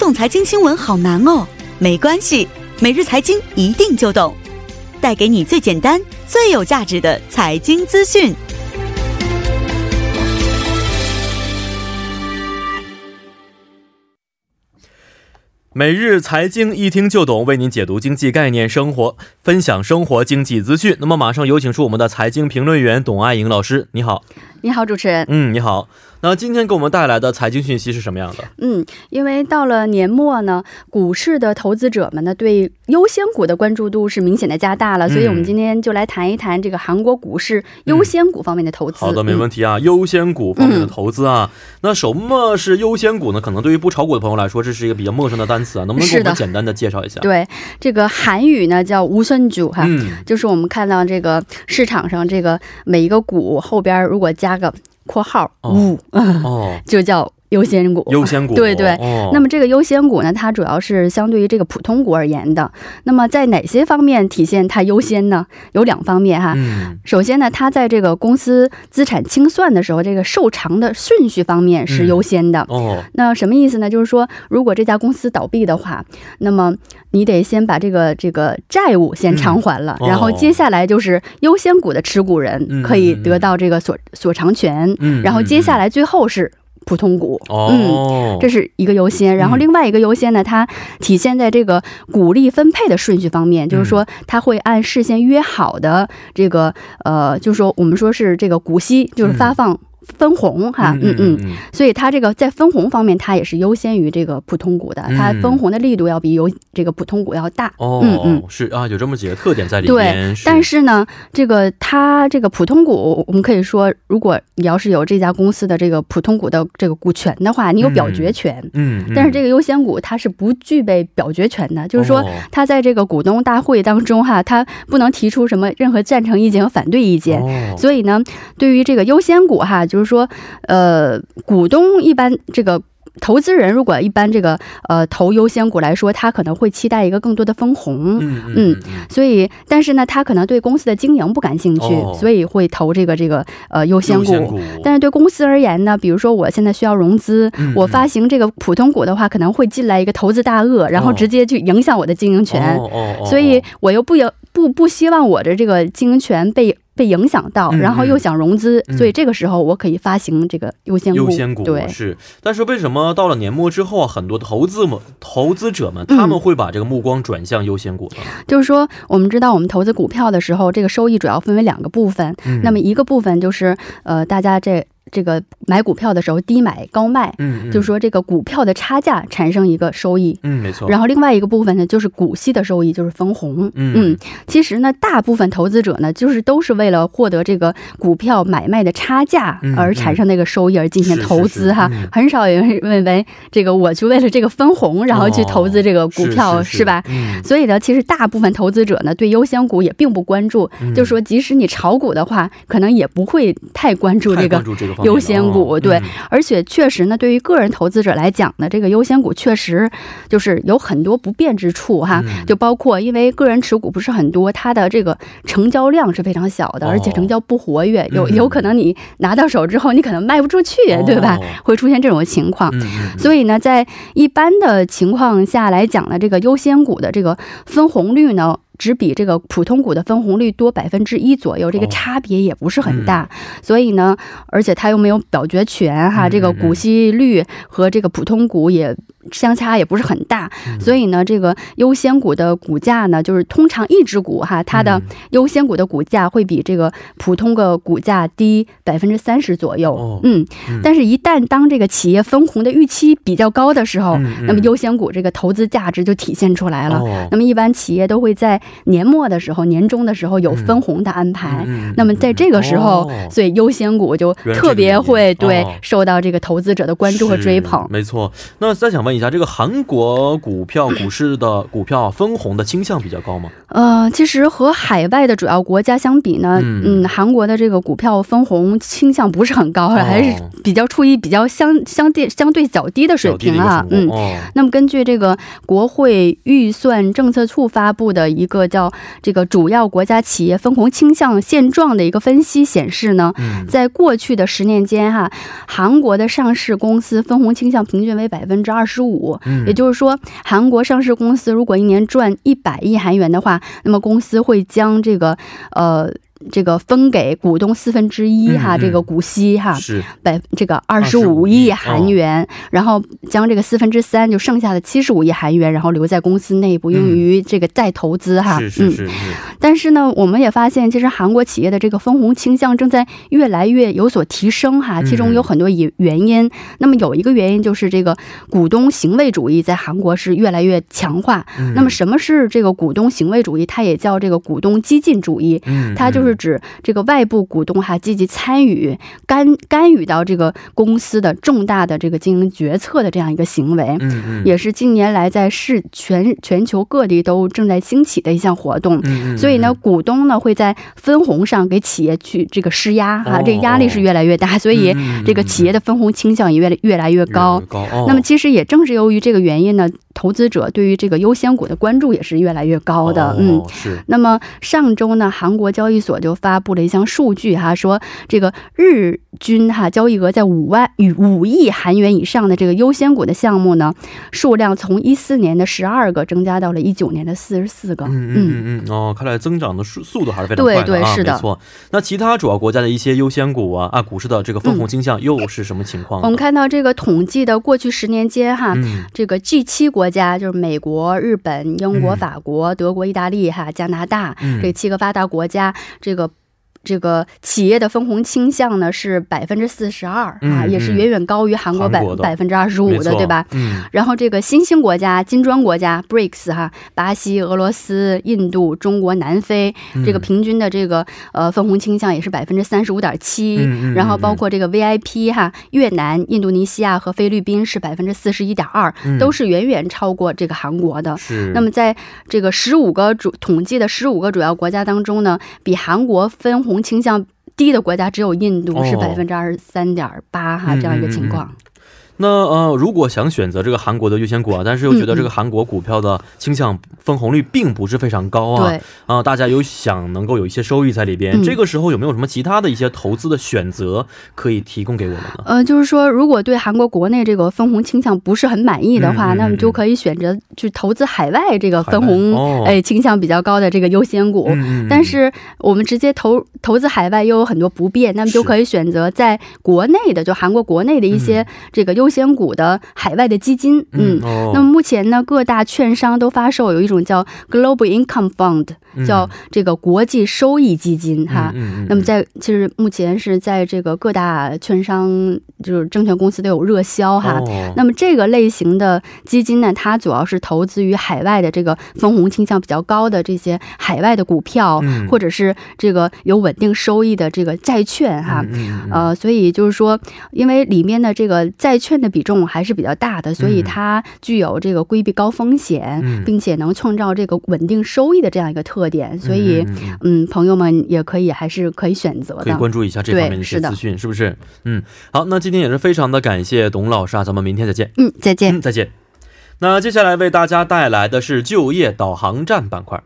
懂财经新闻好难哦，没关系，每日财经一定就懂，带给你最简单、最有价值的财经资讯。每日财经一听就懂，为您解读经济概念、生活分享生活经济资讯。那么，马上有请出我们的财经评论员董爱颖老师，你好。你好，主持人。嗯，你好。那今天给我们带来的财经讯息是什么样的？嗯，因为到了年末呢，股市的投资者们呢对优先股的关注度是明显的加大了，所以我们今天就来谈一谈这个韩国股市优先股方面的投资。好的，没问题啊，优先股方面的投资啊。那什么是优先股呢？可能对于不炒股的朋友来说，这是一个比较陌生的单词啊，能不能给我们简单的介绍一下？对，这个韩语呢叫无孙主哈，就是我们看到这个市场上这个每一个股后边如果加个。括号五，就叫。优先股，优先股，对对。那么这个优先股呢，它主要是相对于这个普通股而言的。那么在哪些方面体现它优先呢？有两方面哈。嗯。首先呢，它在这个公司资产清算的时候，这个受偿的顺序方面是优先的。哦。那什么意思呢？就是说，如果这家公司倒闭的话，那么你得先把这个这个债务先偿还了，然后接下来就是优先股的持股人可以得到这个所所偿权。嗯。然后接下来最后是。普通股，嗯，这是一个优先，然后另外一个优先呢，它体现在这个股利分配的顺序方面，就是说它会按事先约好的这个，呃，就是说我们说是这个股息，就是发放。分红哈，嗯嗯，所以它这个在分红方面，它也是优先于这个普通股的，它分红的力度要比有这个普通股要大。哦，嗯嗯，是啊，有这么几个特点在里面。对，但是呢，这个它这个普通股，我们可以说，如果你要是有这家公司的这个普通股的这个股权的话，你有表决权。嗯，但是这个优先股它是不具备表决权的，就是说它在这个股东大会当中哈，它不能提出什么任何赞成意见和反对意见。所以呢，对于这个优先股哈，就。是说，呃，股东一般这个。投资人如果一般这个呃投优先股来说，他可能会期待一个更多的分红，嗯嗯，所以但是呢，他可能对公司的经营不感兴趣，所以会投这个这个呃优先股。但是对公司而言呢，比如说我现在需要融资，我发行这个普通股的话，可能会进来一个投资大鳄，然后直接去影响我的经营权，所以我又不要不不希望我的这个经营权被。被影响到，然后又想融资，所以这个时候我可以发行这个优先股。优先股对是，但是为什么到了年末之后啊，很多的投资们、投资者们他们会把这个目光转向优先股呢？就是说，我们知道我们投资股票的时候，这个收益主要分为两个部分，那么一个部分就是呃，大家这。这个买股票的时候低买高卖，嗯，就是说这个股票的差价产生一个收益，嗯，没错。然后另外一个部分呢，就是股息的收益，就是分红，嗯。其实呢，大部分投资者呢，就是都是为了获得这个股票买卖的差价而产生那个收益而进行投资哈，很少有人认为这个我就为了这个分红然后去投资这个股票是吧？所以呢，其实大部分投资者呢对优先股也并不关注，就是说即使你炒股的话，可能也不会太关注这个。优先股对，而且确实呢，对于个人投资者来讲呢，这个优先股确实就是有很多不便之处哈，就包括因为个人持股不是很多，它的这个成交量是非常小的，而且成交不活跃，有有可能你拿到手之后，你可能卖不出去，对吧？会出现这种情况。所以呢，在一般的情况下来讲呢，这个优先股的这个分红率呢。只比这个普通股的分红率多百分之一左右，这个差别也不是很大。所以呢，而且它又没有表决权哈，这个股息率和这个普通股也。相差也不是很大，所以呢，这个优先股的股价呢，就是通常一只股哈，它的优先股的股价会比这个普通的股价低百分之三十左右。嗯，但是，一旦当这个企业分红的预期比较高的时候，那么优先股这个投资价值就体现出来了。那么，一般企业都会在年末的时候、年终的时候有分红的安排。那么，在这个时候，所以优先股就特别会对受到这个投资者的关注和追捧。没错。那再想问。问一下，这个韩国股票股市的股票分红的倾向比较高吗？呃，其实和海外的主要国家相比呢，嗯，韩国的这个股票分红倾向不是很高，还是比较处于比较相相对相对较低的水平啊。嗯，那么根据这个国会预算政策处发布的一个叫这个主要国家企业分红倾向现状的一个分析显示呢，在过去的十年间哈，韩国的上市公司分红倾向平均为百分之二十。十五。也就是说，韩国上市公司如果一年赚一百亿韩元的话，那么公司会将这个呃。这个分给股东四分之一哈，这个股息哈，是百这个二十五亿韩元，然后将这个四分之三就剩下的七十五亿韩元，然后留在公司内部用于这个再投资哈。是是是。但是呢，我们也发现，其实韩国企业的这个分红倾向正在越来越有所提升哈，其中有很多原原因。那么有一个原因就是这个股东行为主义在韩国是越来越强化。那么什么是这个股东行为主义？它也叫这个股东激进主义。它就是。是指这个外部股东哈积极参与干干预到这个公司的重大的这个经营决策的这样一个行为，嗯嗯，也是近年来在世全全球各地都正在兴起的一项活动。嗯嗯，所以呢，股东呢会在分红上给企业去这个施压啊，这个压力是越来越大，所以这个企业的分红倾向也越来越来越高。高，那么其实也正是由于这个原因呢。投资者对于这个优先股的关注也是越来越高的，嗯，是。那么上周呢，韩国交易所就发布了一项数据哈，说这个日均哈交易额在五万与五亿韩元以上的这个优先股的项目呢，数量从一四年的十二个增加到了一九年的四十四个。嗯嗯嗯哦，看来增长的速速度还是非常快的啊。对对是的，没错。那其他主要国家的一些优先股啊啊股市的这个分红倾向又是什么情况？我们看到这个统计的过去十年间哈，这个 G 七国。国家就是美国、日本、英国、法国、德国、意大利、哈加拿大这七个发达国家，这个。这个企业的分红倾向呢是百分之四十二啊，也是远远高于韩国百百分之二十五的，对吧？嗯。然后这个新兴国家、金砖国家 BRICS 哈，巴西、俄罗斯、印度、中国、南非，这个平均的这个呃分红倾向也是百分之三十五点七。然后包括这个 VIP 哈，越南、印度尼西亚和菲律宾是百分之四十一点二，都是远远超过这个韩国的。是。那么在这个十五个主统计的十五个主要国家当中呢，比韩国分红倾向低的国家只有印度，是百分之二十三点八哈，这样一个情况。那呃，如果想选择这个韩国的优先股啊，但是又觉得这个韩国股票的倾向分红率并不是非常高啊，对。啊，大家有想能够有一些收益在里边，这个时候有没有什么其他的一些投资的选择可以提供给我们呢？呃，就是说，如果对韩国国内这个分红倾向不是很满意的话，那么就可以选择去投资海外这个分红哎倾向比较高的这个优先股。但是我们直接投投资海外又有很多不便，那么就可以选择在国内的，就韩国国内的一些这个优。先股的海外的基金，嗯，那么目前呢，各大券商都发售有一种叫 Global Income Fund，叫这个国际收益基金哈。那么在其实目前是在这个各大券商就是证券公司都有热销哈。那么这个类型的基金呢，它主要是投资于海外的这个分红倾向比较高的这些海外的股票，或者是这个有稳定收益的这个债券哈。呃，所以就是说，因为里面的这个债券。的比重还是比较大的，所以它具有这个规避高风险，并且能创造这个稳定收益的这样一个特点。所以，嗯，朋友们也可以还是可以选择的，可以关注一下这方面的一些资讯，是不是？嗯，好，那今天也是非常的感谢董老师啊，咱们明天再见。嗯，再见，再见。那接下来为大家带来的是就业导航站板块。